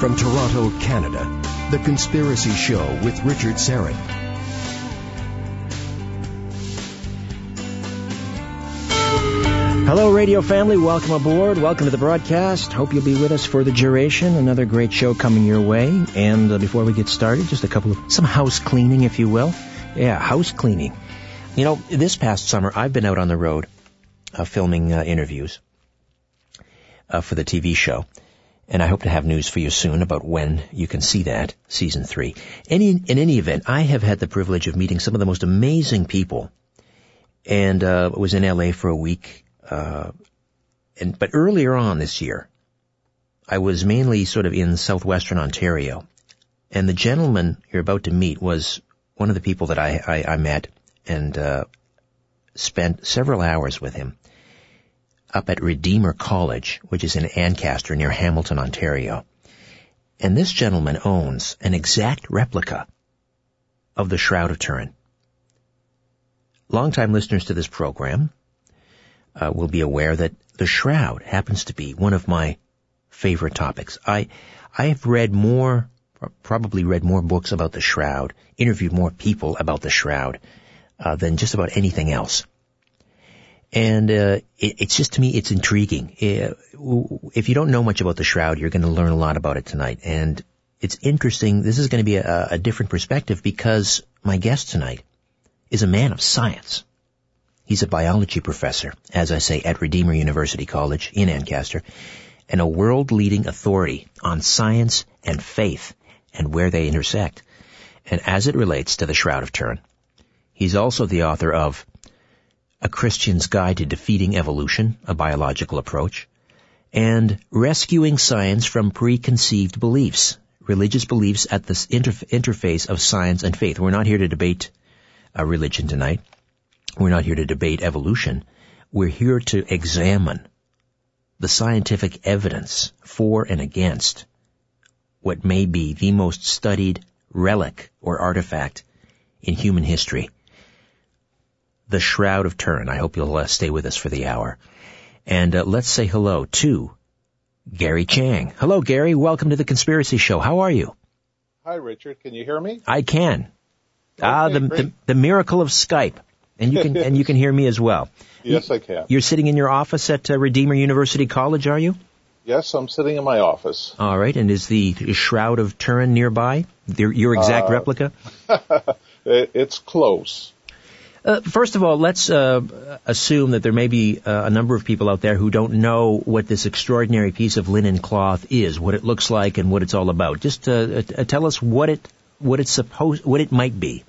From Toronto, Canada, The Conspiracy Show with Richard Syrett. Hello, radio family. Welcome aboard. Welcome to the broadcast. Hope you'll be with us for the duration. Another great show coming your way. And uh, before we get started, just a couple of some house cleaning, if you will. Yeah, house cleaning. You know, this past summer, I've been out on the road uh, filming uh, interviews uh, for the TV show. And I hope to have news for you soon about when you can see that, season three. Any, in any event, I have had the privilege of meeting some of the most amazing people. And, uh, was in LA for a week, uh, and, but earlier on this year, I was mainly sort of in southwestern Ontario. And the gentleman you're about to meet was one of the people that I, I, I met and, uh, spent several hours with him up at Redeemer College, which is in Ancaster near Hamilton, Ontario. And this gentleman owns an exact replica of the Shroud of Turin. Longtime listeners to this program uh, will be aware that the Shroud happens to be one of my favorite topics. I I have read more, probably read more books about the Shroud, interviewed more people about the Shroud uh, than just about anything else. And uh, it, it's just to me, it's intriguing. Uh, if you don't know much about the shroud, you're going to learn a lot about it tonight. And it's interesting. This is going to be a, a different perspective because my guest tonight is a man of science. He's a biology professor, as I say, at Redeemer University College in Ancaster, and a world-leading authority on science and faith and where they intersect, and as it relates to the Shroud of Turin. He's also the author of a Christian's Guide to Defeating Evolution, a biological approach, and Rescuing Science from Preconceived Beliefs, religious beliefs at the interf- interface of science and faith. We're not here to debate a religion tonight. We're not here to debate evolution. We're here to examine the scientific evidence for and against what may be the most studied relic or artifact in human history the Shroud of Turin. I hope you'll uh, stay with us for the hour. And uh, let's say hello to Gary Chiang. Hello, Gary. Welcome to the Conspiracy Show. How are you? Hi, Richard. Can you hear me? I can. Okay, ah, the, the, the miracle of Skype, and you can and you can hear me as well. Yes, I can. You're sitting in your office at uh, Redeemer University College, are you? Yes, I'm sitting in my office. All right, and is the Shroud of Turin nearby? Your exact uh, replica? it's close. Uh, first of all, let's uh, assume that there may be uh, a number of people out there who don't know what this extraordinary piece of linen cloth is, what it looks like, and what it's all about. Just uh, uh, tell us what it what it's supposed what it might be.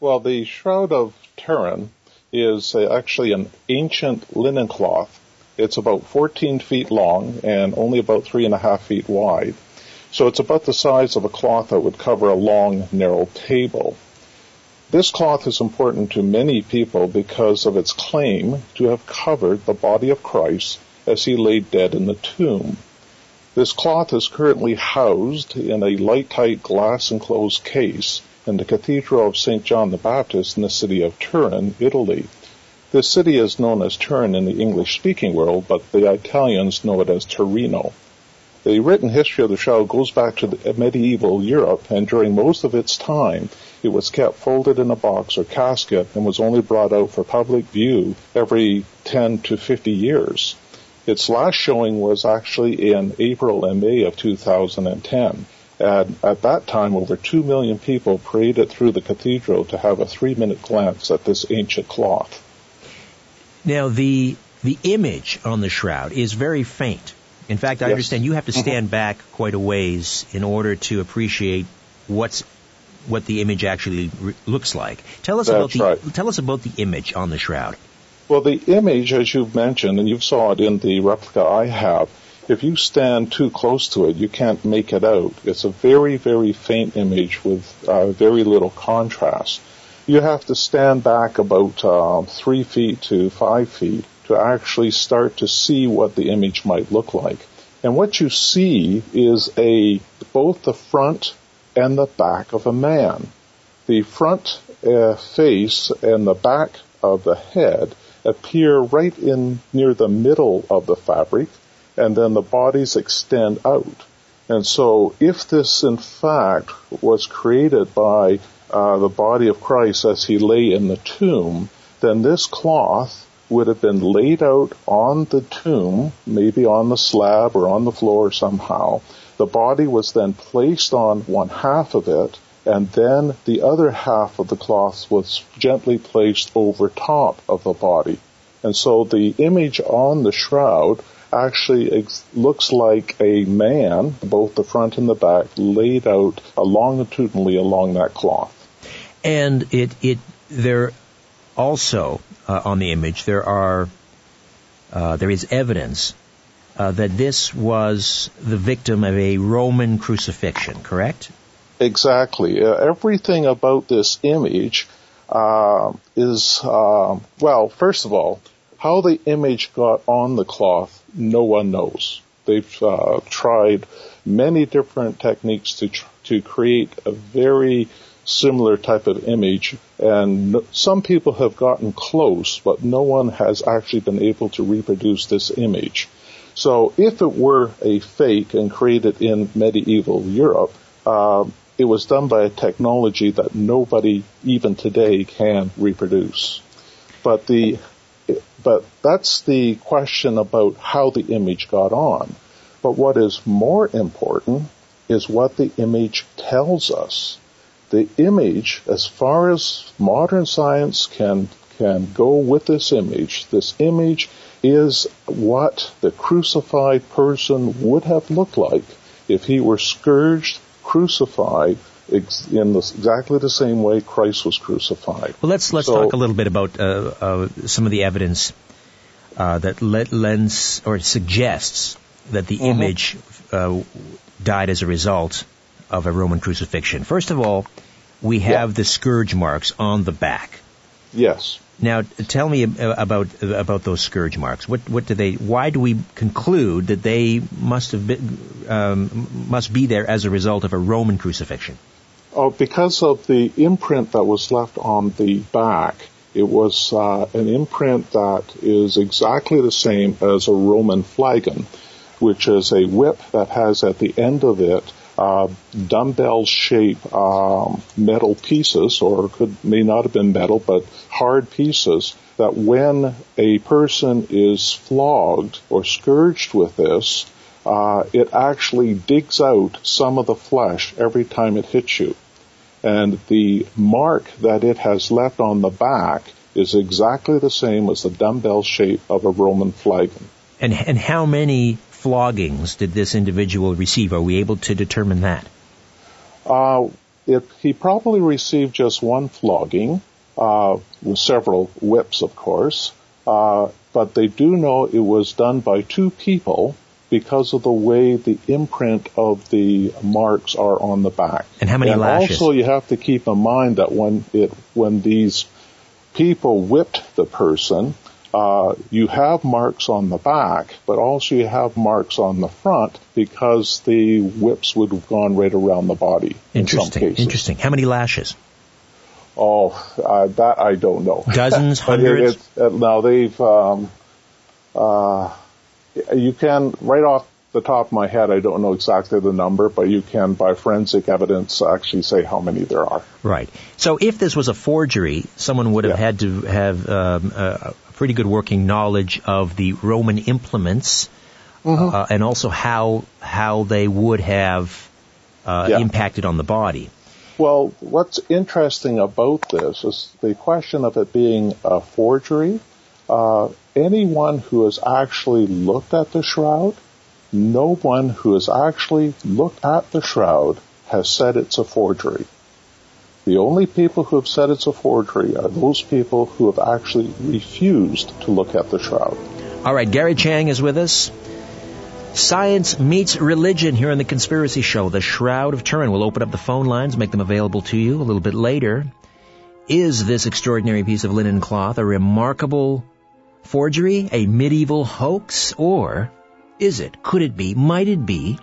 Well, the shroud of Turin is actually an ancient linen cloth. It's about 14 feet long and only about three and a half feet wide. So it's about the size of a cloth that would cover a long, narrow table. This cloth is important to many people because of its claim to have covered the body of Christ as he lay dead in the tomb. This cloth is currently housed in a light-tight glass enclosed case in the Cathedral of St. John the Baptist in the city of Turin, Italy. This city is known as Turin in the English-speaking world, but the Italians know it as Torino. The written history of the shroud goes back to uh, medieval Europe, and during most of its time, it was kept folded in a box or casket and was only brought out for public view every 10 to 50 years. Its last showing was actually in April and May of 2010. And at that time, over 2 million people paraded through the cathedral to have a three minute glance at this ancient cloth. Now, the, the image on the shroud is very faint. In fact, I yes. understand you have to stand mm-hmm. back quite a ways in order to appreciate what's what the image actually re- looks like. Tell us That's about the right. tell us about the image on the shroud. Well, the image, as you've mentioned, and you saw it in the replica I have, if you stand too close to it, you can't make it out. It's a very, very faint image with uh, very little contrast. You have to stand back about uh, three feet to five feet to actually start to see what the image might look like. And what you see is a both the front and the back of a man. The front uh, face and the back of the head appear right in near the middle of the fabric, and then the bodies extend out. And so if this in fact was created by uh, the body of Christ as he lay in the tomb, then this cloth would have been laid out on the tomb, maybe on the slab or on the floor somehow. The body was then placed on one half of it, and then the other half of the cloth was gently placed over top of the body. And so the image on the shroud actually ex- looks like a man, both the front and the back, laid out longitudinally along that cloth. And it, it, there also uh, on the image there are, uh, there is evidence uh, that this was the victim of a Roman crucifixion, correct? Exactly. Uh, everything about this image uh, is, uh, well, first of all, how the image got on the cloth, no one knows. They've uh, tried many different techniques to tr- to create a very similar type of image, and some people have gotten close, but no one has actually been able to reproduce this image. So, if it were a fake and created in medieval Europe, uh, it was done by a technology that nobody even today can reproduce. But the but that's the question about how the image got on. But what is more important is what the image tells us. The image, as far as modern science can, can go with this image, this image is what the crucified person would have looked like if he were scourged, crucified, in the, exactly the same way Christ was crucified. Well, let's let's so, talk a little bit about uh, uh, some of the evidence uh, that lends or suggests that the mm-hmm. image uh, died as a result of a Roman crucifixion. First of all, we have yeah. the scourge marks on the back. Yes. Now, tell me about about those scourge marks. What what do they? Why do we conclude that they must have been um, must be there as a result of a Roman crucifixion? Oh, because of the imprint that was left on the back. It was uh, an imprint that is exactly the same as a Roman flagrum, which is a whip that has at the end of it uh, dumbbell shaped um, metal pieces, or could may not have been metal, but hard pieces. That when a person is flogged or scourged with this, uh, it actually digs out some of the flesh every time it hits you. And the mark that it has left on the back is exactly the same as the dumbbell shape of a Roman flagrum. And, and how many floggings did this individual receive? Are we able to determine that? Uh, it, he probably received just one flogging, uh, with several whips, of course. Uh, but they do know it was done by two people because of the way the imprint of the marks are on the back. And how many and lashes? Also, you have to keep in mind that when it when these people whipped the person, uh, you have marks on the back, but also you have marks on the front because the whips would have gone right around the body. Interesting. In interesting. How many lashes? Oh, uh, that I don't know. Dozens, hundreds. It, it, now they've. Um, uh, you can right off the top of my head, I don't know exactly the number, but you can, by forensic evidence, actually say how many there are. Right. So if this was a forgery, someone would have yeah. had to have um, a pretty good working knowledge of the Roman implements, mm-hmm. uh, and also how how they would have uh, yeah. impacted on the body. Well, what's interesting about this is the question of it being a forgery. Uh, anyone who has actually looked at the shroud, no one who has actually looked at the shroud has said it's a forgery. The only people who have said it's a forgery are those people who have actually refused to look at the shroud. All right, Gary Chiang is with us. Science meets religion here on the Conspiracy Show. The Shroud of Turin We'll open up the phone lines, make them available to you a little bit later. Is this extraordinary piece of linen cloth a remarkable forgery, a medieval hoax, or is it, could it be, might it be,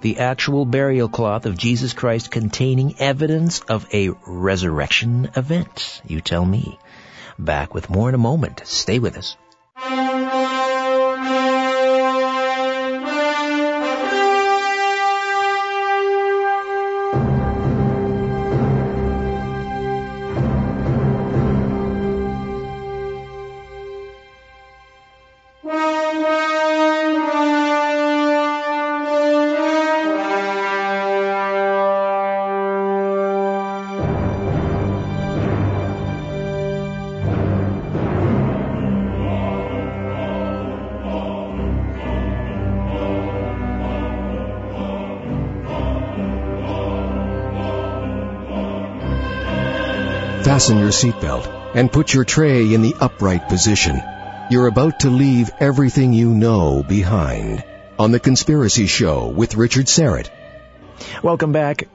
the actual burial cloth of Jesus Christ containing evidence of a resurrection event? You tell me. Back with more in a moment. Stay with us. Fasten your seatbelt and put your tray in the upright position. You're about to leave everything you know behind on The Conspiracy Show with Richard Syrett. Welcome back.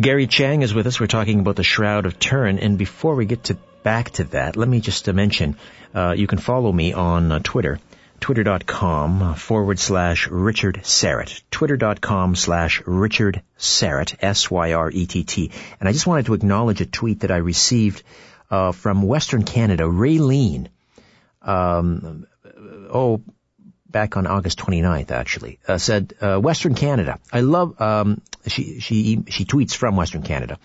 Gary Chiang is with us. We're talking about the Shroud of Turin. And before we get to back to that, let me just mention, uh, you can follow me on uh, Twitter twitter.com forward slash Richard Syrett. Twitter.com slash Richard Syrett, S-Y-R-E-T-T. And I just wanted to acknowledge a tweet that I received uh, from Western Canada, Raylene. Um, oh, back on August 29th, actually, uh, said, uh, Western Canada. I love, um, she, she, she tweets from Western Canada.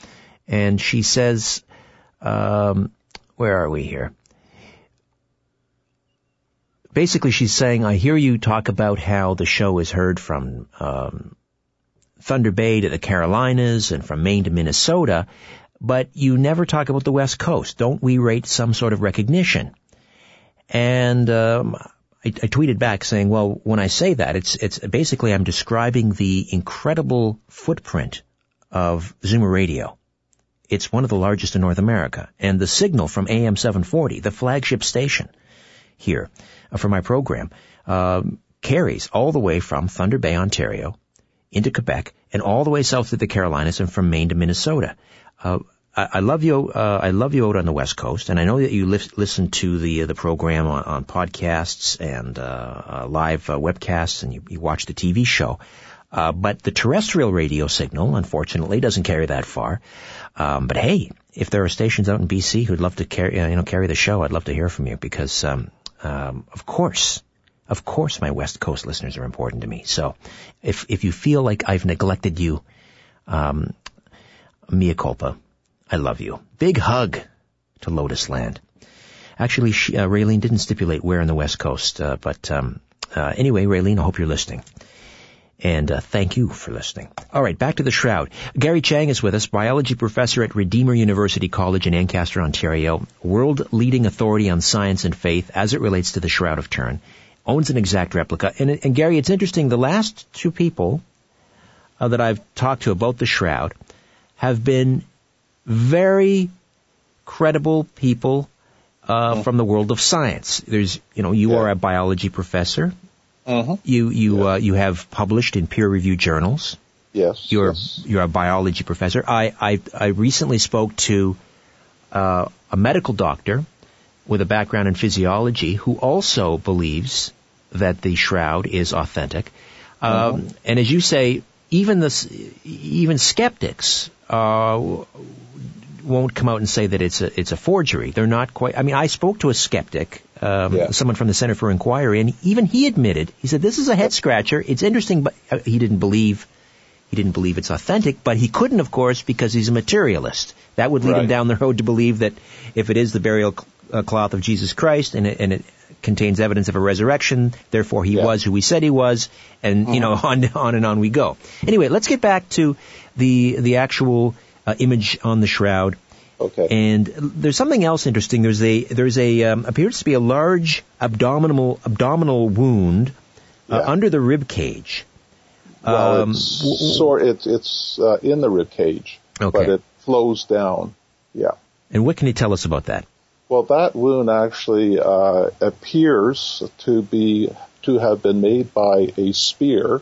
And she says, um, where are we here? Basically she's saying, I hear you talk about how the show is heard from um, Thunder Bay to the Carolinas and from Maine to Minnesota, but you never talk about the West Coast. Don't we rate some sort of recognition? And um, I, I tweeted back saying, well, when I say that, it's it's basically I'm describing the incredible footprint of Zoomer Radio. It's one of the largest in North America, and the signal from AM 740, the flagship station here, uh, for my program um, carries all the way from Thunder Bay, Ontario, into Quebec, and all the way south to the Carolinas, and from Maine to Minnesota. Uh, I, I, love you. Uh, I love you out on the West Coast, and I know that you li- listen to the uh, the program on, on podcasts and uh, uh, live webcasts, and you, you, watch the TV show. but the terrestrial radio signal, unfortunately, doesn't carry that far. Um, but hey, if there are stations out in BC who'd love to carry, you know, carry the show, I'd love to hear from you because um, um, of course, of course my West Coast listeners are important to me. So if, if you feel like I've neglected you, um, culpa. I love you. Big hug to Lotus Land. Actually, she, uh, Raylene didn't stipulate where in the West Coast, uh, but um, uh, anyway, Raylene, I hope you're listening. And uh, thank you for listening. All right, back to the shroud. Gary Chiang is with us, biology professor at Redeemer University College in Ancaster, Ontario, world leading authority on science and faith as it relates to the Shroud of Turin. Owns an exact replica. And, and Gary, it's interesting. The last two people uh, that I've talked to about the shroud have been very credible people uh, mm. from the world of science. There's, you know, you yeah. are a biology professor. Mm-hmm. You you yeah. uh, you have published in peer reviewed journals. Yes. You're yes. you're a biology professor. I I, I recently spoke to uh, a medical doctor with a background in physiology who also believes that the shroud is authentic. Um, mm-hmm. and as you say, even the even skeptics uh, won't come out and say that it's a it's a forgery. They're not quite. I mean, I spoke to a skeptic um, yeah. someone from the Center for Inquiry, and even he admitted he said this is a head scratcher. It's interesting, but uh, he didn't believe he didn't believe it's authentic. But he couldn't, of course, because he's a materialist. That would lead right. him down the road to believe that if it is the burial uh, cloth of Jesus Christ and it, and it contains evidence of a resurrection, therefore he yeah. was who he said he was, and you know mm-hmm. on on and on we go. Anyway, let's get back to the the actual uh, image on the shroud. Okay. And there's something else interesting. There's a there's a um, appears to be a large abdominal abdominal wound uh, yeah. under the rib cage. Well, um, it's sort it's it's uh, in the rib cage, okay. but it flows down. Yeah. And what can you tell us about that? Well, that wound actually uh, appears to be to have been made by a spear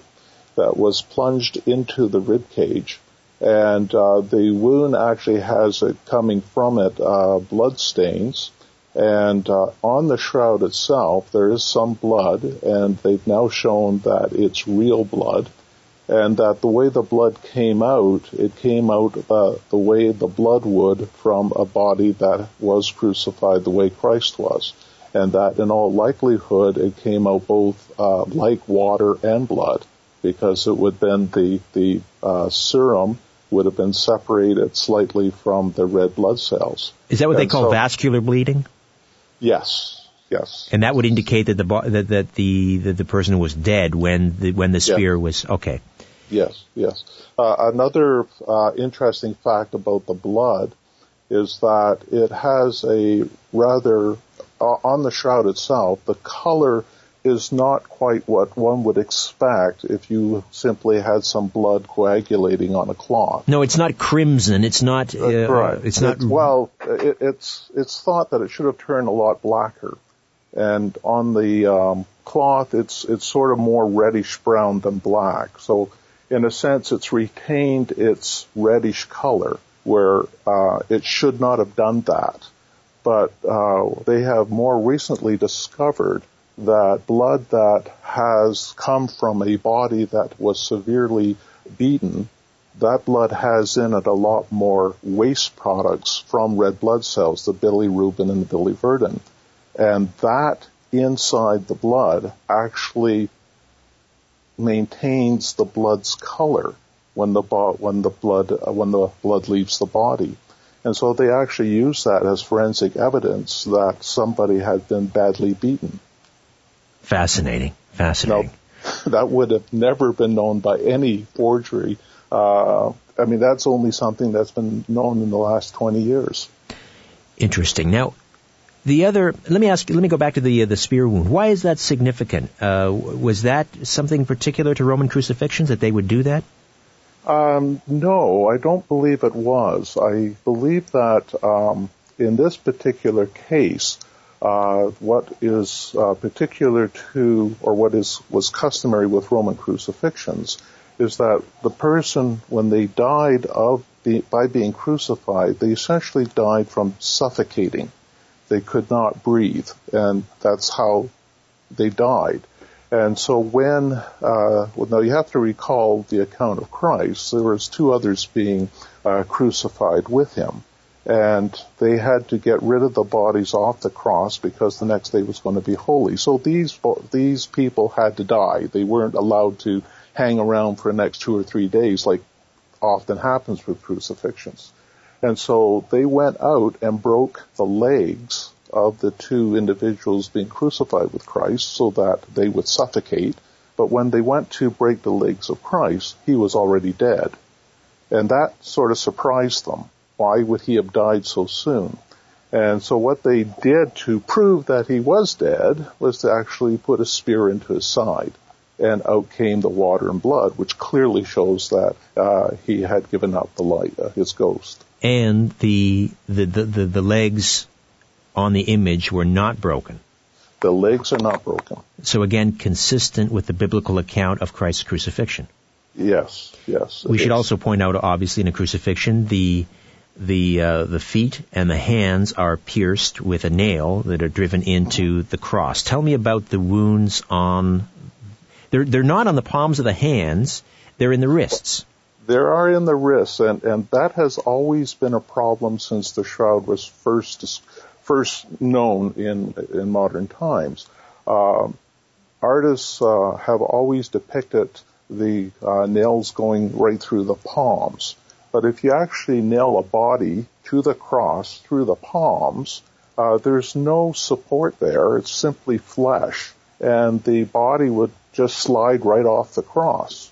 that was plunged into the rib cage and uh, the wound actually has it coming from it uh, blood stains. And uh, on the shroud itself, there is some blood, and they've now shown that it's real blood, and that the way the blood came out, it came out uh, the way the blood would from a body that was crucified the way Christ was, and that in all likelihood it came out both uh, like water and blood, because it would then the the uh, serum would have been separated slightly from the red blood cells. Is that what and they call so, vascular bleeding? Yes, yes. And that would indicate that the that, that the that the person was dead when the when the spear yes. was okay. Yes, yes. Uh, another uh, interesting fact about the blood is that it has a rather uh, on the shroud itself. The color is not quite what one would expect if you simply had some blood coagulating on a cloth. No, it's not crimson. It's not. Uh, right. It's not. Well, it, it's it's thought that it should have turned a lot blacker, and on the um, cloth, it's it's sort of more reddish brown than black. So, in a sense, it's retained its reddish color where uh, it should not have done that. But uh, they have more recently discovered that blood that has come from a body that was severely beaten, that blood has in it a lot more waste products from red blood cells, the bilirubin and the biliverdin. And that inside the blood actually maintains the blood's color when the bo- when the blood uh, when the blood leaves the body. And so they actually use that as forensic evidence that somebody had been badly beaten. Fascinating. Fascinating. Now, that would have never been known by any forgery. Uh, I mean, that's only something that's been known in the last 20 years. Interesting. Now, the other, let me ask you, let me go back to the uh, the spear wound. Why is that significant? Uh, was that something particular to Roman crucifixions that they would do that? Um, no, I don't believe it was. I believe that um, in this particular case, uh, what is uh, particular to, or what is was customary with Roman crucifixions, is that the person, when they died of by being crucified, they essentially died from suffocating. They could not breathe, and that's how they died. And so when, uh, well, now you have to recall the account of Christ. There was two others being uh, crucified with him, and they had to get rid of the bodies off the cross because the next day was going to be holy. So these these people had to die. They weren't allowed to hang around for the next two or three days, like often happens with crucifixions. And so they went out and broke the legs of the two individuals being crucified with Christ so that they would suffocate. But when they went to break the legs of Christ, he was already dead. And that sort of surprised them. Why would he have died so soon? And so what they did to prove that he was dead was to actually put a spear into his side. And out came the water and blood, which clearly shows that uh, he had given up the light, uh, his ghost. And the, the, the, the, the legs on the image were not broken. The legs are not broken. So again, consistent with the biblical account of Christ's crucifixion. Yes, yes. We should also point out, obviously, in a crucifixion, the the uh, the feet and the hands are pierced with a nail that are driven into the cross. Tell me about the wounds on. They're they're not on the palms of the hands. They're in the wrists. There are in the wrists, and and that has always been a problem since the shroud was first first known in in modern times. Uh, artists uh, have always depicted the uh, nails going right through the palms, but if you actually nail a body to the cross through the palms, uh, there's no support there. It's simply flesh, and the body would just slide right off the cross.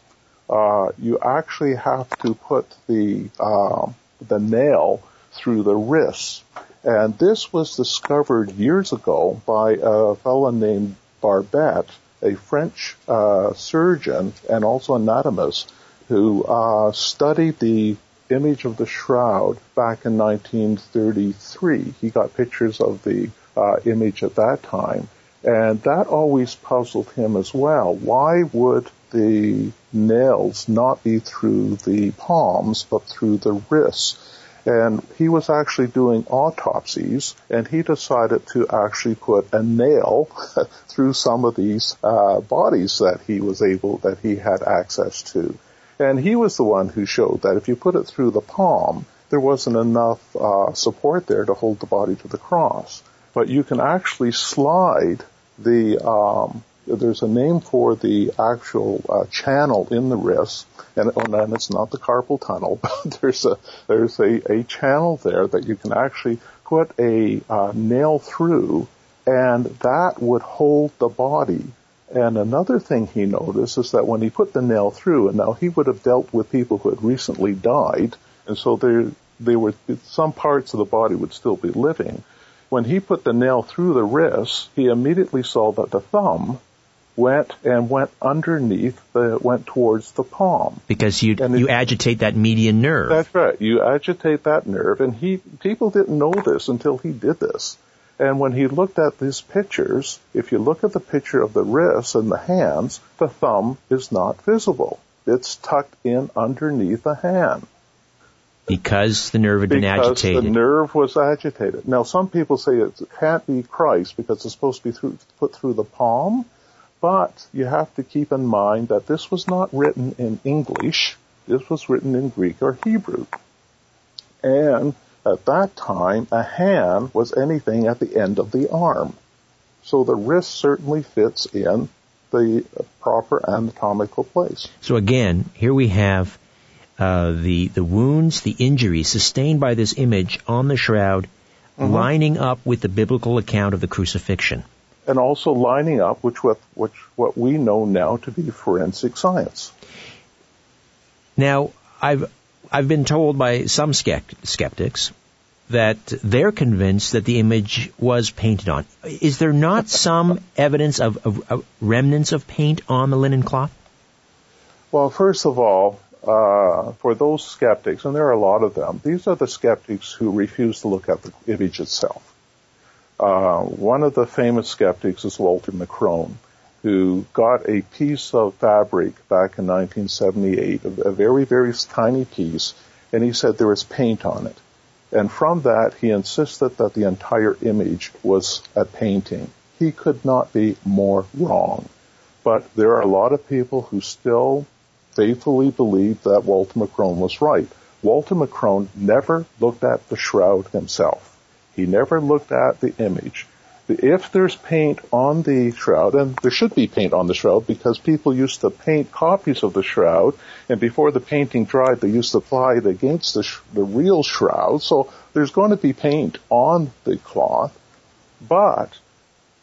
Uh, you actually have to put the um, the nail through the wrists and this was discovered years ago by a fellow named Barbet, a French uh, surgeon and also anatomist who uh, studied the image of the shroud back in 1933. He got pictures of the uh, image at that time. And that always puzzled him as well. Why would the nails not be through the palms, but through the wrists? And he was actually doing autopsies, and he decided to actually put a nail through some of these uh, bodies that he was able, that he had access to. And he was the one who showed that if you put it through the palm, there wasn't enough uh, support there to hold the body to the cross. But you can actually slide the um, there's a name for the actual uh, channel in the wrist, and, and it's not the carpal tunnel, but there's a there's a, a channel there that you can actually put a uh, nail through, and that would hold the body. And another thing he noticed is that when he put the nail through, and now he would have dealt with people who had recently died, and so there they were some parts of the body would still be living. When he put the nail through the wrist, he immediately saw that the thumb went and went underneath the went towards the palm because you And it- you agitate that median nerve. that's right. You agitate that nerve, and he people didn't know this until he did this. And when he looked at these pictures, if you look at the picture of the wrists and the hands, the thumb is not visible. It's tucked in underneath the hand because the nerve had been because agitated. the nerve was agitated. Now, some people say it can't be Christ because it's supposed to be through, put through the palm, but you have to keep in mind that this was not written in English. This was written in Greek or Hebrew. And at that time, a hand was anything at the end of the arm. So the wrist certainly fits in the proper anatomical place. So again, here we have uh, the the wounds, the injuries sustained by this image on the shroud, Mm-hmm. lining up with the biblical account of the crucifixion. and also lining up which what which what we know now to be forensic science. Now, I've I've been told by some skeptics that they're convinced that the image was painted on. Is there not some evidence of, of, of remnants of paint on the linen cloth? Well, first of all, uh, for those skeptics, and there are a lot of them, these are the skeptics who refuse to look at the image itself. Uh, one of the famous skeptics is Walter McCrone, who got a piece of fabric back in 1978, a, very, very tiny piece, and he said there was paint on it. And from that, he insisted that the entire image was a painting. He could not be more wrong. But there are a lot of people who still faithfully believe that Walter McCrone was right. Walter McCrone never looked at the shroud himself. He never looked at the image. If there's paint on the shroud, and there should be paint on the shroud because people used to paint copies of the shroud, and before the painting dried, they used to apply it against the, sh- the real shroud. So there's going to be paint on the cloth, but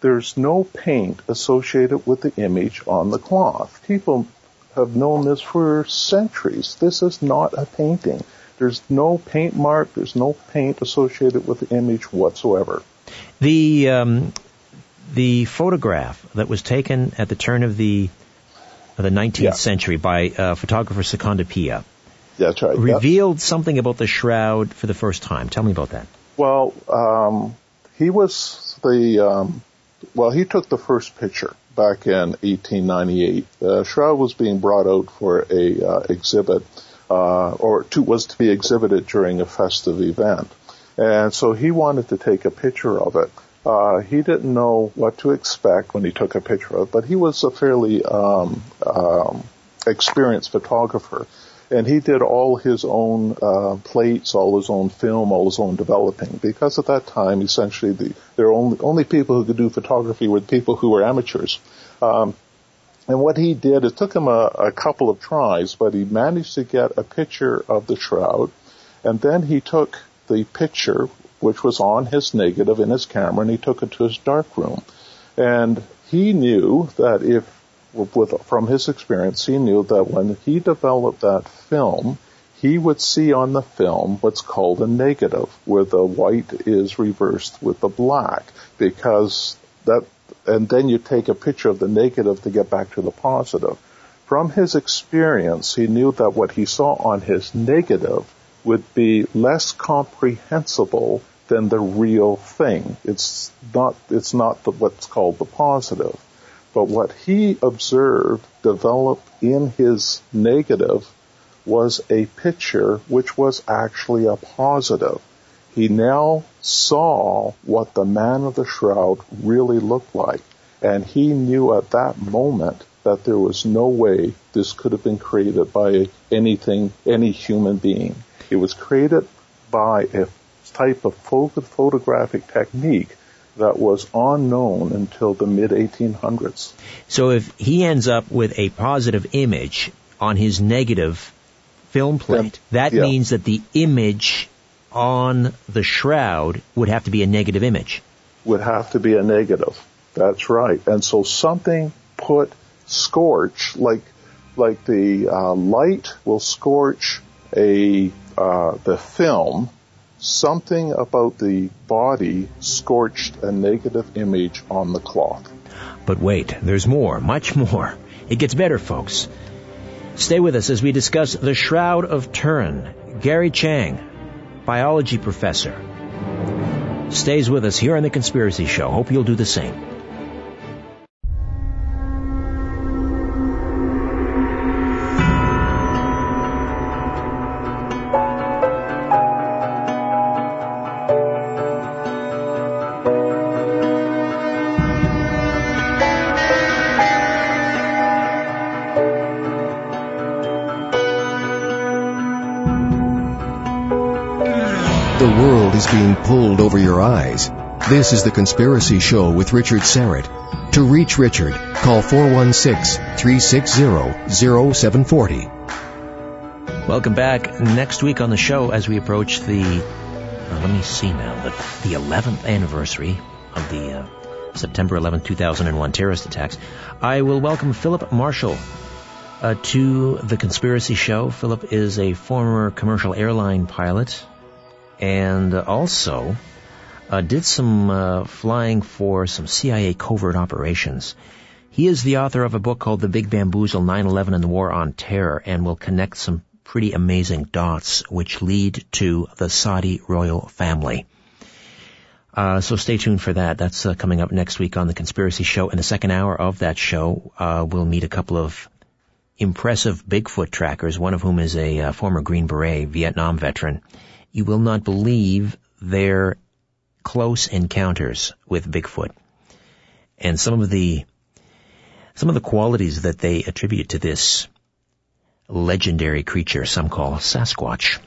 there's no paint associated with the image on the cloth. People have known this for centuries. This is not a painting. There's no paint mark, there's no paint associated with the image whatsoever. The um, the photograph that was taken at the turn of the of the 19th Yeah. century by uh, photographer Secondo Pia That's right. yeah. revealed something about the shroud for the first time. Tell me about that. Well, um, he was the um, well. He took the first picture back in 1898. The shroud was being brought out for a uh, exhibit, uh, or to, was to be exhibited during a festive event, and so he wanted to take a picture of it. Uh, he didn't know what to expect when he took a picture of it, but he was a fairly um, um, experienced photographer and he did all his own uh, plates, all his own film, all his own developing. Because at that time, essentially, the there only only people who could do photography were people who were amateurs. Um, and what he did, it took him a, a couple of tries, but he managed to get a picture of the shroud, and then he took the picture, which was on his negative in his camera, and he took it to his darkroom. And he knew that if with, from his experience, he knew that when he developed that film, he would see on the film what's called a negative, where the white is reversed with the black, because that, and then you take a picture of the negative to get back to the positive. From his experience, he knew that what he saw on his negative would be less comprehensible than the real thing. It's not, it's not the, what's called the positive. But what he observed developed in his negative was a picture which was actually a positive. He now saw what the man of the shroud really looked like. And he knew at that moment that there was no way this could have been created by anything, any human being. It was created by a type of photo- photographic technique that was unknown until the mid 1800s. So if he ends up with a positive image on his negative film plate, that yeah. means that the image on the shroud would have to be a negative image. would have to be a negative. That's right. And so something put scorch, like like the uh, light will scorch a uh, the film. Something about the body scorched a negative image on the cloth. But wait, there's more, much more. It gets better, folks. Stay with us as we discuss the Shroud of Turin. Gary Chiang, biology professor, stays with us here on The Conspiracy Show. Hope you'll do the same. This is The Conspiracy Show with Richard Syrett. To reach Richard, call 416-360-0740. Welcome back next week on the show as we approach the, uh, let me see now, the, the 11th anniversary of the uh, September 11, 2001 terrorist attacks. I will welcome Philip Marshall uh, to the Conspiracy Show. Philip is a former commercial airline pilot and also uh, did some uh, flying for some CIA covert operations. He is the author of a book called The Big Bamboozle 9-11 and the War on Terror and will connect some pretty amazing dots which lead to the Saudi royal family. Uh, so stay tuned for that. That's uh, coming up next week on the Conspiracy Show. In the second hour of that show, uh, we'll meet a couple of impressive Bigfoot trackers, one of whom is a uh, former Green Beret Vietnam veteran you will not believe their close encounters with Bigfoot. And some of the, some of the qualities that they attribute to this legendary creature some call Sasquatch.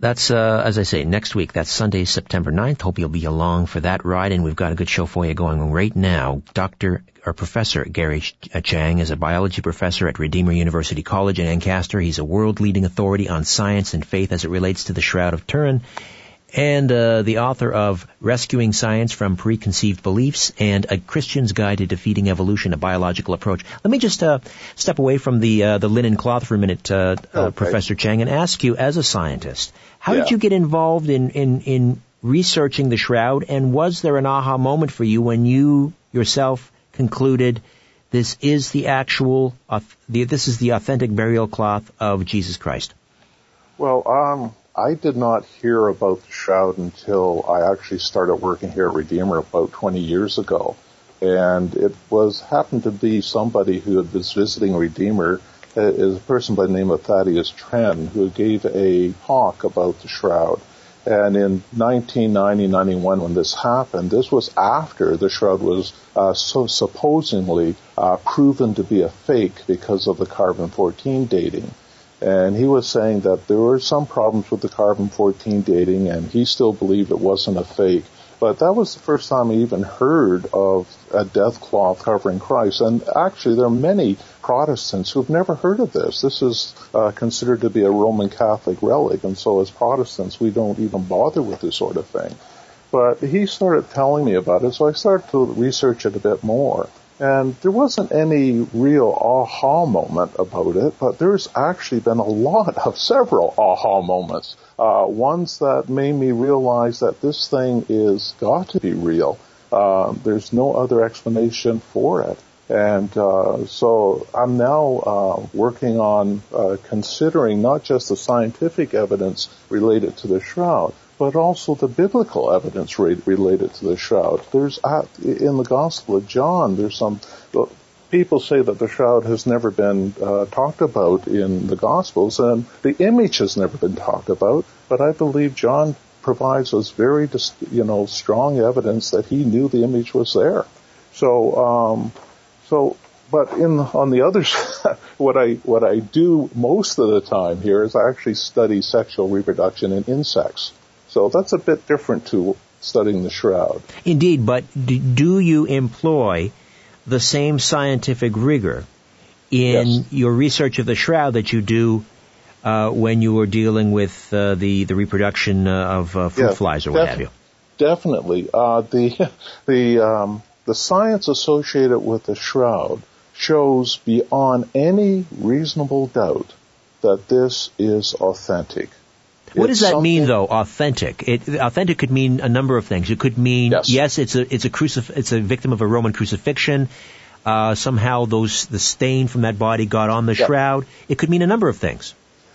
That's, uh, as I say, next week. That's Sunday, September 9th. Hope you'll be along for that ride, and we've got a good show for you going right now. Dr. or Professor Gary Chiang is a biology professor at Redeemer University College in Ancaster. He's a world-leading authority on science and faith as it relates to the Shroud of Turin and uh, the author of Rescuing Science from Preconceived Beliefs and A Christian's Guide to Defeating Evolution, a Biological Approach. Let me just uh, step away from the uh, the linen cloth for a minute, uh, uh, okay. Professor Chiang, and ask you, as a scientist, how yeah. did you get involved in, in, in researching the shroud, and was there an aha moment for you when you yourself concluded this is the actual, this is the authentic burial cloth of Jesus Christ? Well, um, I did not hear about the shroud until I actually started working here at Redeemer about 20 years ago. And it was happened to be somebody who was visiting Redeemer uh, is a person by the name of Thaddeus Trenn who gave a talk about the shroud. And in 1990-91, when this happened, this was after the shroud was uh, so supposedly uh, proven to be a fake because of the carbon-14 dating. And he was saying that there were some problems with the carbon-14 dating, and he still believed it wasn't a fake. But that was the first time I even heard of a death cloth covering Christ. And actually, there are many Protestants who've never heard of this. This is uh, considered to be a Roman Catholic relic, and so as Protestants, we don't even bother with this sort of thing. But he started telling me about it, so I started to research it a bit more. And there wasn't any real aha moment about it, but there's actually been a lot of several aha moments. Uh, ones that made me realize that this thing is got to be real. Uh, there's no other explanation for it. And uh, so I'm now uh, working on uh, considering not just the scientific evidence related to the shroud, but also the biblical evidence related to the shroud. There's in the Gospel of John, there's some people say that the shroud has never been uh, talked about in the Gospels, and the image has never been talked about. But I believe John provides us very, you know, strong evidence that he knew the image was there. So, um, so, but in on the other side, what I what I do most of the time here is I actually study sexual reproduction in insects. So that's a bit different to studying the shroud. Indeed, but do you employ the same scientific rigor in yes. your research of the shroud that you do uh, when you are dealing with uh, the the reproduction uh, of uh, fruit yeah, flies or what def- have you? Definitely, uh, the the um, the science associated with the shroud shows beyond any reasonable doubt that this is authentic. What does that mean, though? Authentic. It, authentic could mean a number of things. It could mean yes, yes it's a it's a crucif- it's a victim of a Roman crucifixion. Uh, somehow those the stain from that body got on the shroud. It could mean a number of things.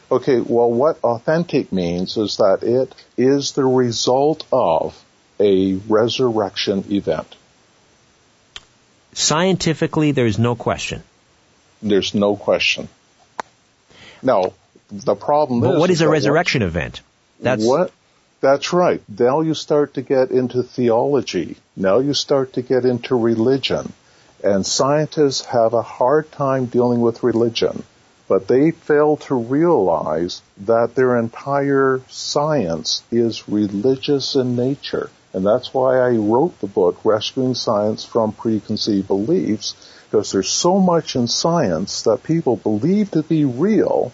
Okay, well, what authentic means is that it is the result of a resurrection event. Scientifically, there's no question. There's no question. Now, the problem but is. what is a resurrection what, event? That's what. That's right. Now you start to get into theology. Now you start to get into religion. And scientists have a hard time dealing with religion. But they fail to realize that their entire science is religious in nature. And that's why I wrote the book, Rescuing Science from Preconceived Beliefs, because there's so much in science that people believe to be real,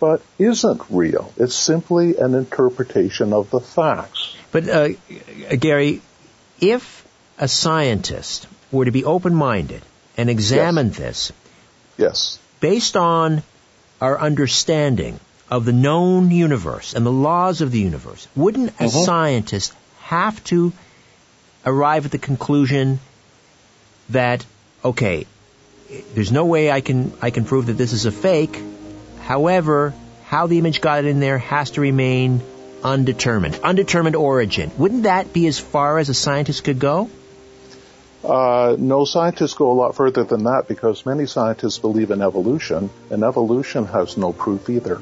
but isn't real. It's simply an interpretation of the facts. But, uh, Gary, if a scientist were to be open-minded and examine yes. this, yes, based on our understanding of the known universe and the laws of the universe, wouldn't a mm-hmm. scientist have to arrive at the conclusion that okay, there's no way I can I can prove that this is a fake. However, how the image got in there has to remain undetermined, undetermined origin. Wouldn't that be as far as a scientist could go? Uh, no, scientists go a lot further than that because many scientists believe in evolution, and evolution has no proof either.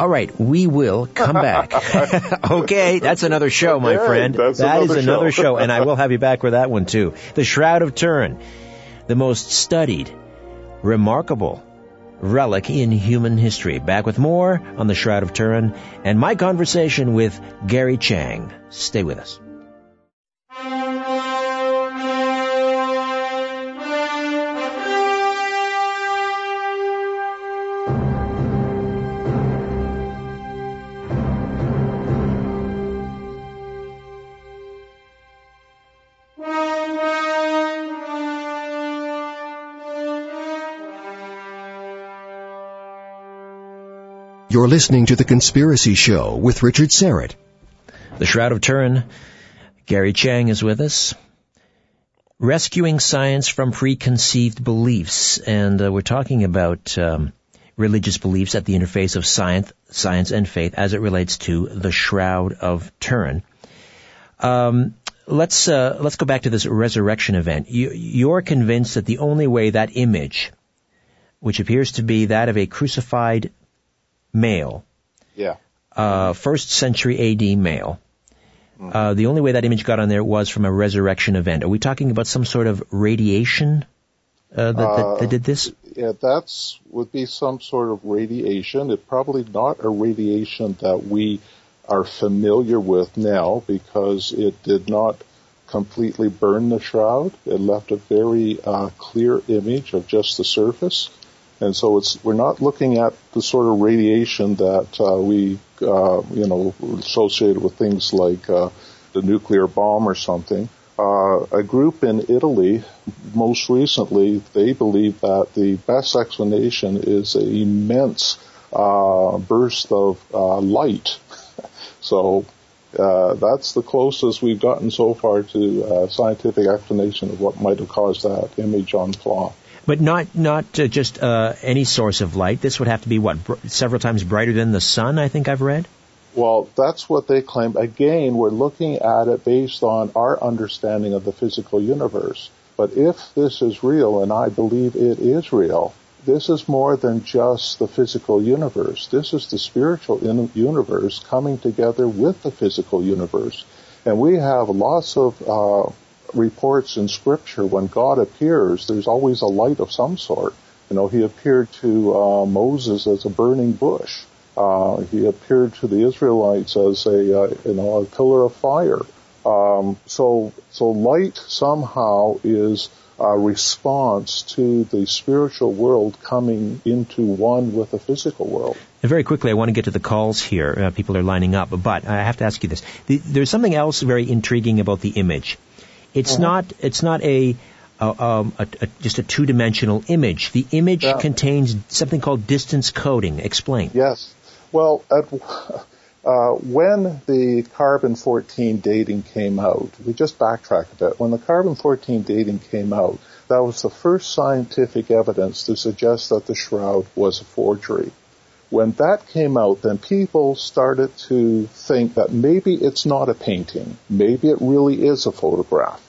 All right, we will come back. okay, that's another show, my okay, friend. That's that another is another show. show, and I will have you back for that one too. The Shroud of Turin, the most studied, remarkable relic in human history. Back with more on the Shroud of Turin and my conversation with Gary Chiang. Stay with us. You're listening to The Conspiracy Show with Richard Syrett. The Shroud of Turin. Gary Chiang is with us. Rescuing science from preconceived beliefs. And uh, we're talking about um, religious beliefs at the interface of science, science and faith as it relates to the Shroud of Turin. Um, let's uh, let's go back to this resurrection event. You, you're convinced that the only way that image, which appears to be that of a crucified male. Yeah. Uh, first century AD male. Mm-hmm. Uh, the only way that image got on there was from a resurrection event. Are we talking about some sort of radiation uh, that, that, that, did this? Yeah, that's would be some sort of radiation. It's probably not a radiation that we are familiar with now because it did not completely burn the shroud. It left a very uh, clear image of just the surface. And so it's, we're not looking at the sort of radiation that uh, we, uh, you know, associated with things like uh, the nuclear bomb or something. Uh, a group in Italy, most recently, they believe that the best explanation is an immense uh, burst of uh, light. so uh, that's the closest we've gotten so far to a scientific explanation of what might have caused that image on cloth. But not not uh, just uh, any source of light. This would have to be what br- several times brighter than the sun. I think I've read. Well, that's what they claim. Again, we're looking at it based on our understanding of the physical universe. But if this is real, and I believe it is real, this is more than just the physical universe. This is the spiritual universe coming together with the physical universe. And we have lots of uh, reports in Scripture when God appears, there's always a light of some sort. You know, He appeared to uh, Moses as a burning bush. Uh, he appeared to the Israelites as a uh, you know a pillar of fire. Um, so so light somehow is a response to the spiritual world coming into one with the physical world. And very quickly, I want to get to the calls here. Uh, people are lining up, but I have to ask you this: the, there's something else very intriguing about the image. It's uh-huh. not. It's not a, a, um, a, a just a two-dimensional image. The image yeah. contains something called distance coding. Explain. Yes. Well, at, uh, when the carbon 14 dating came out, we just backtrack a bit. When the carbon 14 dating came out, that was the first scientific evidence to suggest that the shroud was a forgery. When that came out, then people started to think that maybe it's not a painting. Maybe it really is a photograph.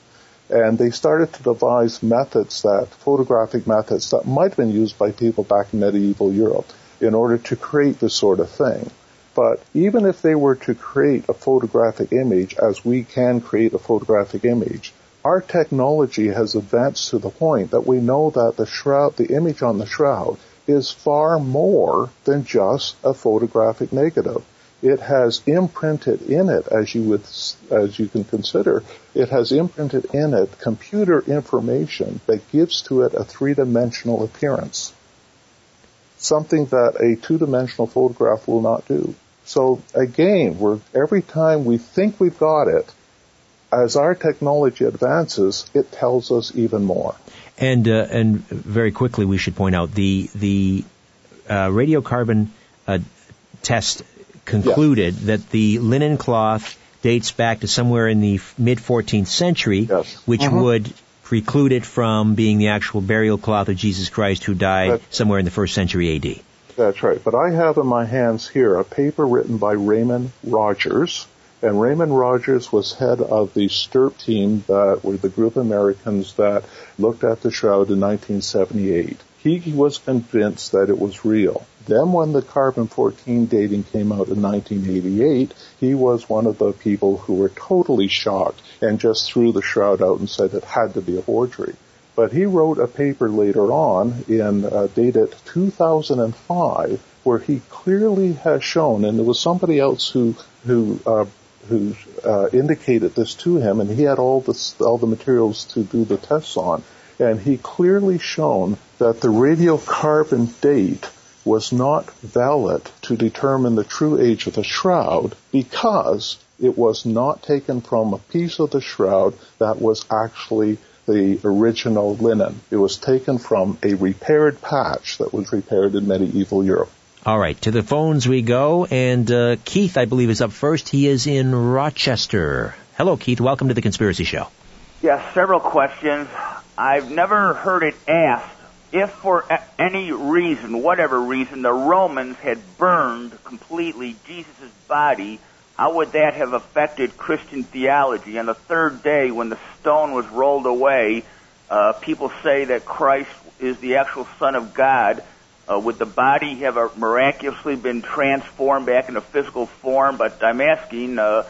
And they started to devise methods that, photographic methods that might have been used by people back in medieval Europe in order to create this sort of thing. But even if they were to create a photographic image, as we can create a photographic image, our technology has advanced to the point that we know that the shroud, the image on the shroud, is far more than just a photographic negative. It has imprinted in it, as you would, as you can consider, it has imprinted in it computer information that gives to it a three-dimensional appearance. Something that a two-dimensional photograph will not do. So again, we're, every time we think we've got it, as our technology advances, it tells us even more. And uh, and very quickly, we should point out the the uh, radiocarbon uh, test concluded yes. that the linen cloth dates back to somewhere in the mid 14th century, yes. which mm-hmm. would preclude it from being the actual burial cloth of Jesus Christ, who died That's, somewhere in the first century A.D. That's right. But I have in my hands here a paper written by Raymond Rogers. And Raymond Rogers was head of the STURP team that were the group of Americans that looked at the shroud in 1978. He was convinced that it was real. Then when the carbon-14 dating came out in 1988, he was one of the people who were totally shocked and just threw the shroud out and said it had to be a forgery. But he wrote a paper later on in uh, dated 2005 where he clearly has shown, and there was somebody else who who uh, who uh, indicated this to him, and he had all the all the materials to do the tests on, and he clearly shown that the radiocarbon date was not valid to determine the true age of the shroud because it was not taken from a piece of the shroud that was actually the original linen. It was taken from a repaired patch that was repaired in medieval Europe. All right, to the phones we go, and uh, Keith, I believe, is up first. He is in Rochester. Hello, Keith. Welcome to the Conspiracy Show. Yes, several questions. I've never heard it asked if for any reason, whatever reason, the Romans had burned completely Jesus' body how would that have affected Christian theology? On the third day, when the stone was rolled away, uh, people say that Christ is the actual Son of God. Uh, would the body have uh, miraculously been transformed back into physical form? But I'm asking uh,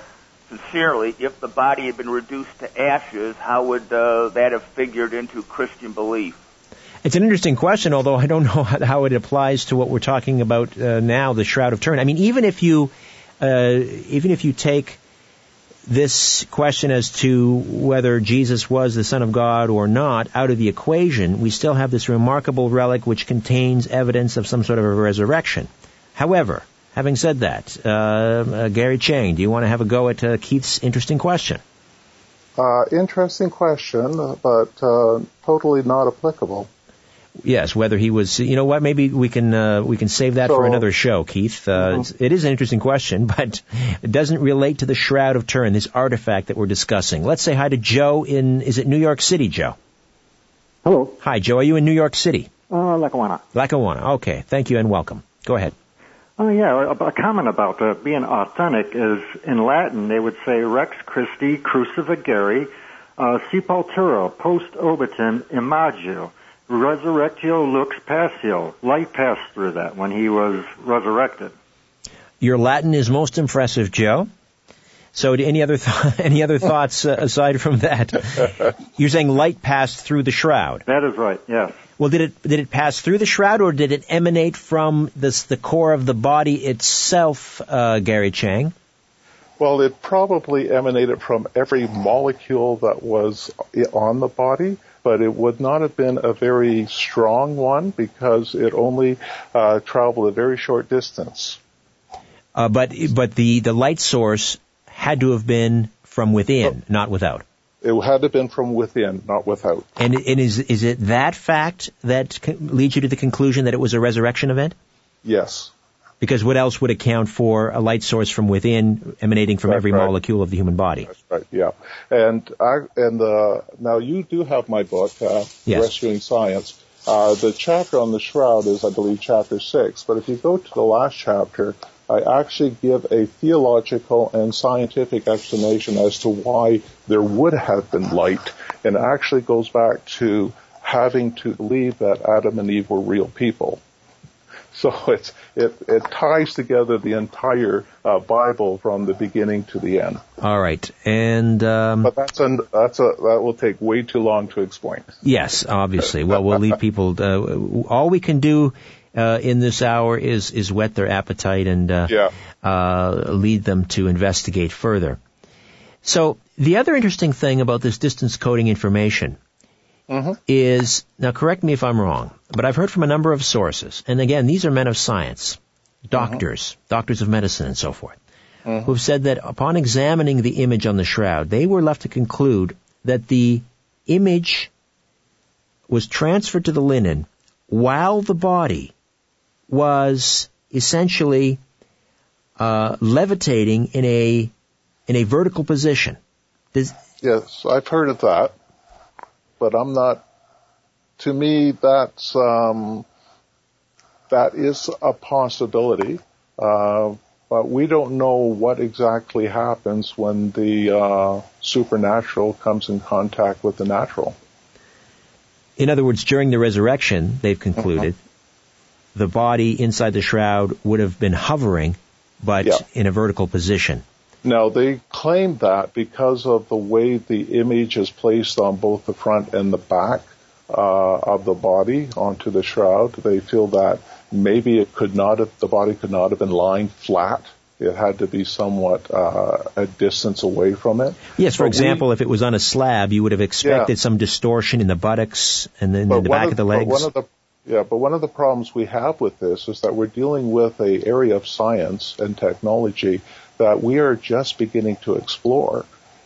sincerely, if the body had been reduced to ashes, how would uh, that have figured into Christian belief? It's an interesting question, although I don't know how it applies to what we're talking about uh, now, the Shroud of Turin. I mean, even if you uh, even if you take this question as to whether Jesus was the Son of God or not out of the equation, we still have this remarkable relic which contains evidence of some sort of a resurrection. However, having said that, uh, uh, Gary Chiang, do you want to have a go at uh, Keith's interesting question? Uh, interesting question, but uh, totally not applicable. Yes, whether he was, you know what, maybe we can uh, we can save that so, for another show, Keith. Uh, mm-hmm. It is an interesting question, but it doesn't relate to the Shroud of Turin, this artifact that we're discussing. Let's say hi to Joe in, is it New York City, Joe? Hello. Hi, Joe. Are you in New York City? Uh, Lackawanna. Lackawanna. Okay. Thank you and welcome. Go ahead. Oh yeah, a, a comment about uh, being authentic is in Latin they would say Rex Christi crucifigere uh, sepultura post obitum imago resurrectio lux passio. Light passed through that when he was resurrected. Your Latin is most impressive, Joe. So, any other th- any other thoughts uh, aside from that? You're saying light passed through the shroud. That is right. Yes. Well, did it did it pass through the shroud, or did it emanate from this, the core of the body itself, uh, Gary Chiang? Well, it probably emanated from every molecule that was on the body but it would not have been a very strong one because it only uh, traveled a very short distance. Uh, but but the the light source had to have been from within, oh. not without. It had to have been from within, not without. And, and is is it that fact that leads you to the conclusion that it was a resurrection event? Yes. Because what else would account for a light source from within emanating from That's every right. molecule of the human body? That's right. Yeah, and I and uh, now you do have my book, uh, Yes. Rescuing Science. Uh, the chapter on the shroud is, I believe, chapter six. But if you go to the last chapter, I actually give a theological and scientific explanation as to why there would have been light, and it actually goes back to having to believe that Adam and Eve were real people. So it's, it, it ties together the entire uh, Bible from the beginning to the end. All right. And um, But that's an, that's a that will take way too long to explain. yes, obviously. Well, we'll leave people. Uh, all we can do uh, in this hour is is whet their appetite and uh, Yeah. uh, lead them to investigate further. So the other interesting thing about this distance coding information Mm-hmm. is now correct me if I'm wrong, but I've heard from a number of sources, and again these are men of science, doctors, mm-hmm. doctors of medicine, and so forth, mm-hmm. who've said that upon examining the image on the shroud, they were left to conclude that the image was transferred to the linen while the body was essentially uh, levitating in a in a vertical position. Does, Yes, I've heard of that, but I'm not. To me, that's um, that is a possibility, uh, but we don't know what exactly happens when the uh, supernatural comes in contact with the natural. in other words, during the resurrection, they've concluded the body inside the shroud would have been hovering, but Yeah. in a vertical position. Now they claim that because of the way the image is placed on both the front and the back uh, of the body onto the shroud, they feel that maybe it could not have, the body could not have been lying flat. It had to be somewhat uh, a distance away from it. Yes, for But we- example, if it was on a slab, you would have expected some distortion in the buttocks and then in the back of the but legs. One of the, yeah, but one of the problems we have with this is that we're dealing with a area of science and technology that we are just beginning to explore.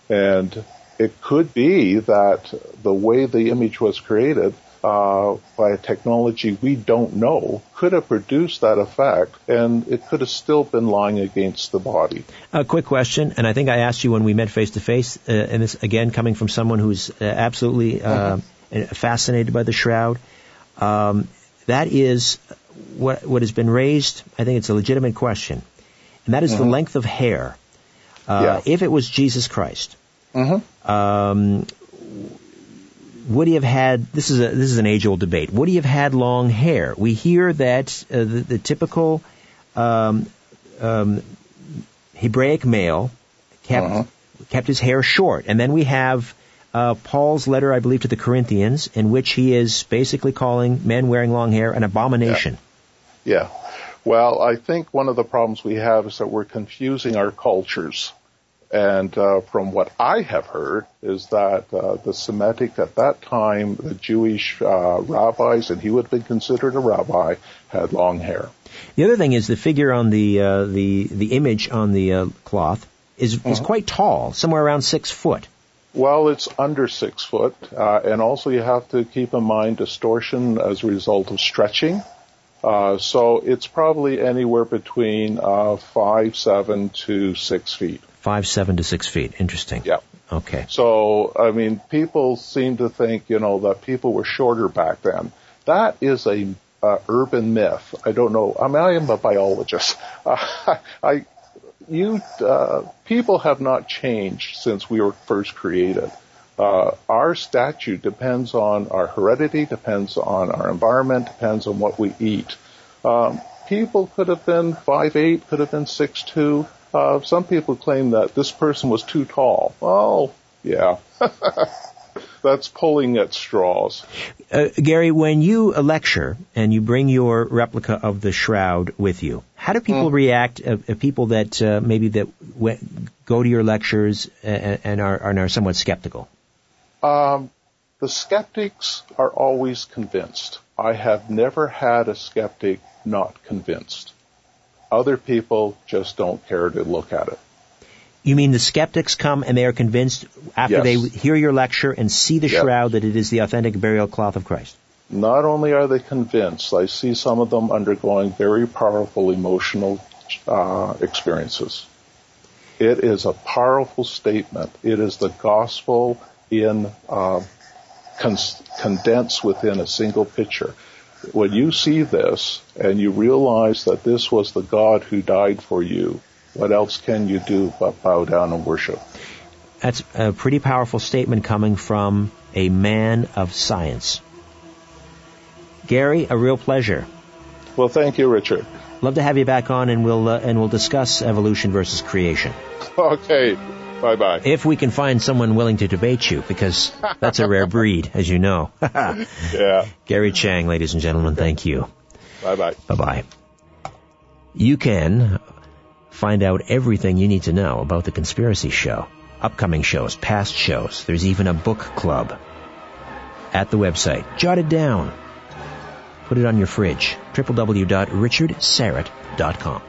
And it could be that the way the image was created uh, by a technology we don't know could have produced that effect, and it could have still been lying against the body. A quick question, and I think I asked you when we met face to face, uh, and this again coming from someone who's uh, absolutely uh, fascinated by the shroud. Um, that is what what has been raised. I think it's a legitimate question, and that is the length of hair. Uh, Yeah. If it was Jesus Christ, Mm-hmm. um, would he have had? This is a this is an age old debate. Would he have had long hair? We hear that uh, the, the typical um, um, Hebraic male kept Uh-huh. kept his hair short, and then we have uh, Paul's letter, I believe, to the Corinthians, in which he is basically calling men wearing long hair an abomination. Yeah. Well, I think one of the problems we have is that we're confusing our cultures. And uh, from what I have heard is that uh, the Semitic at that time, the Jewish uh, rabbis, and he would have been considered a rabbi, had long hair. The other thing is the figure on the uh, the the image on the uh, cloth is is quite tall, somewhere around six foot. Well, it's under six foot, uh, and also you have to keep in mind distortion as a result of stretching. Uh, so it's probably anywhere between uh, five seven to six feet. Five seven to six feet. Interesting. Yeah. Okay. So, I mean, people seem to think, you know, that people were shorter back then. That is a uh, urban myth. I don't know. I mean, I am a biologist. Uh, I, you, uh, people have not changed since we were first created. Uh, our statute depends on our heredity, depends on our environment, depends on what we eat. Um, people could have been five eight, could have been six two. Uh, some people claim that this person was too tall. Oh, yeah. That's pulling at straws. Uh, Gary, when you lecture and you bring your replica of the shroud with you, how do people react? Uh, uh, people that uh, maybe that w- go to your lectures and, and are and are somewhat skeptical. Um, the skeptics are always convinced. I have never had a skeptic not convinced. Other people just don't care to look at it. You mean the skeptics come and they are convinced after Yes. they hear your lecture and see the shroud that it is the authentic burial cloth of Christ? not only are they convinced, I see some of them undergoing very powerful emotional uh, experiences. It is a powerful statement. It is the gospel in uh, cons- condensed within a single picture. When you see this and you realize that this was the God who died for you, what else can you do but bow down and worship? That's a pretty powerful statement coming from a man of science. Gary, a real pleasure. Well, thank you, Richard. Love to have you back on, and we'll uh, and we'll discuss evolution versus creation. Okay. Bye bye. If we can find someone willing to debate you, because that's a rare breed, as you know. yeah. Gary Chiang, ladies and gentlemen, thank you. Bye bye. Bye bye. You can find out everything you need to know about the Conspiracy Show, upcoming shows, past shows. There's even a book club at the website. Jot it down. Put it on your fridge. www.richardsyrett.com.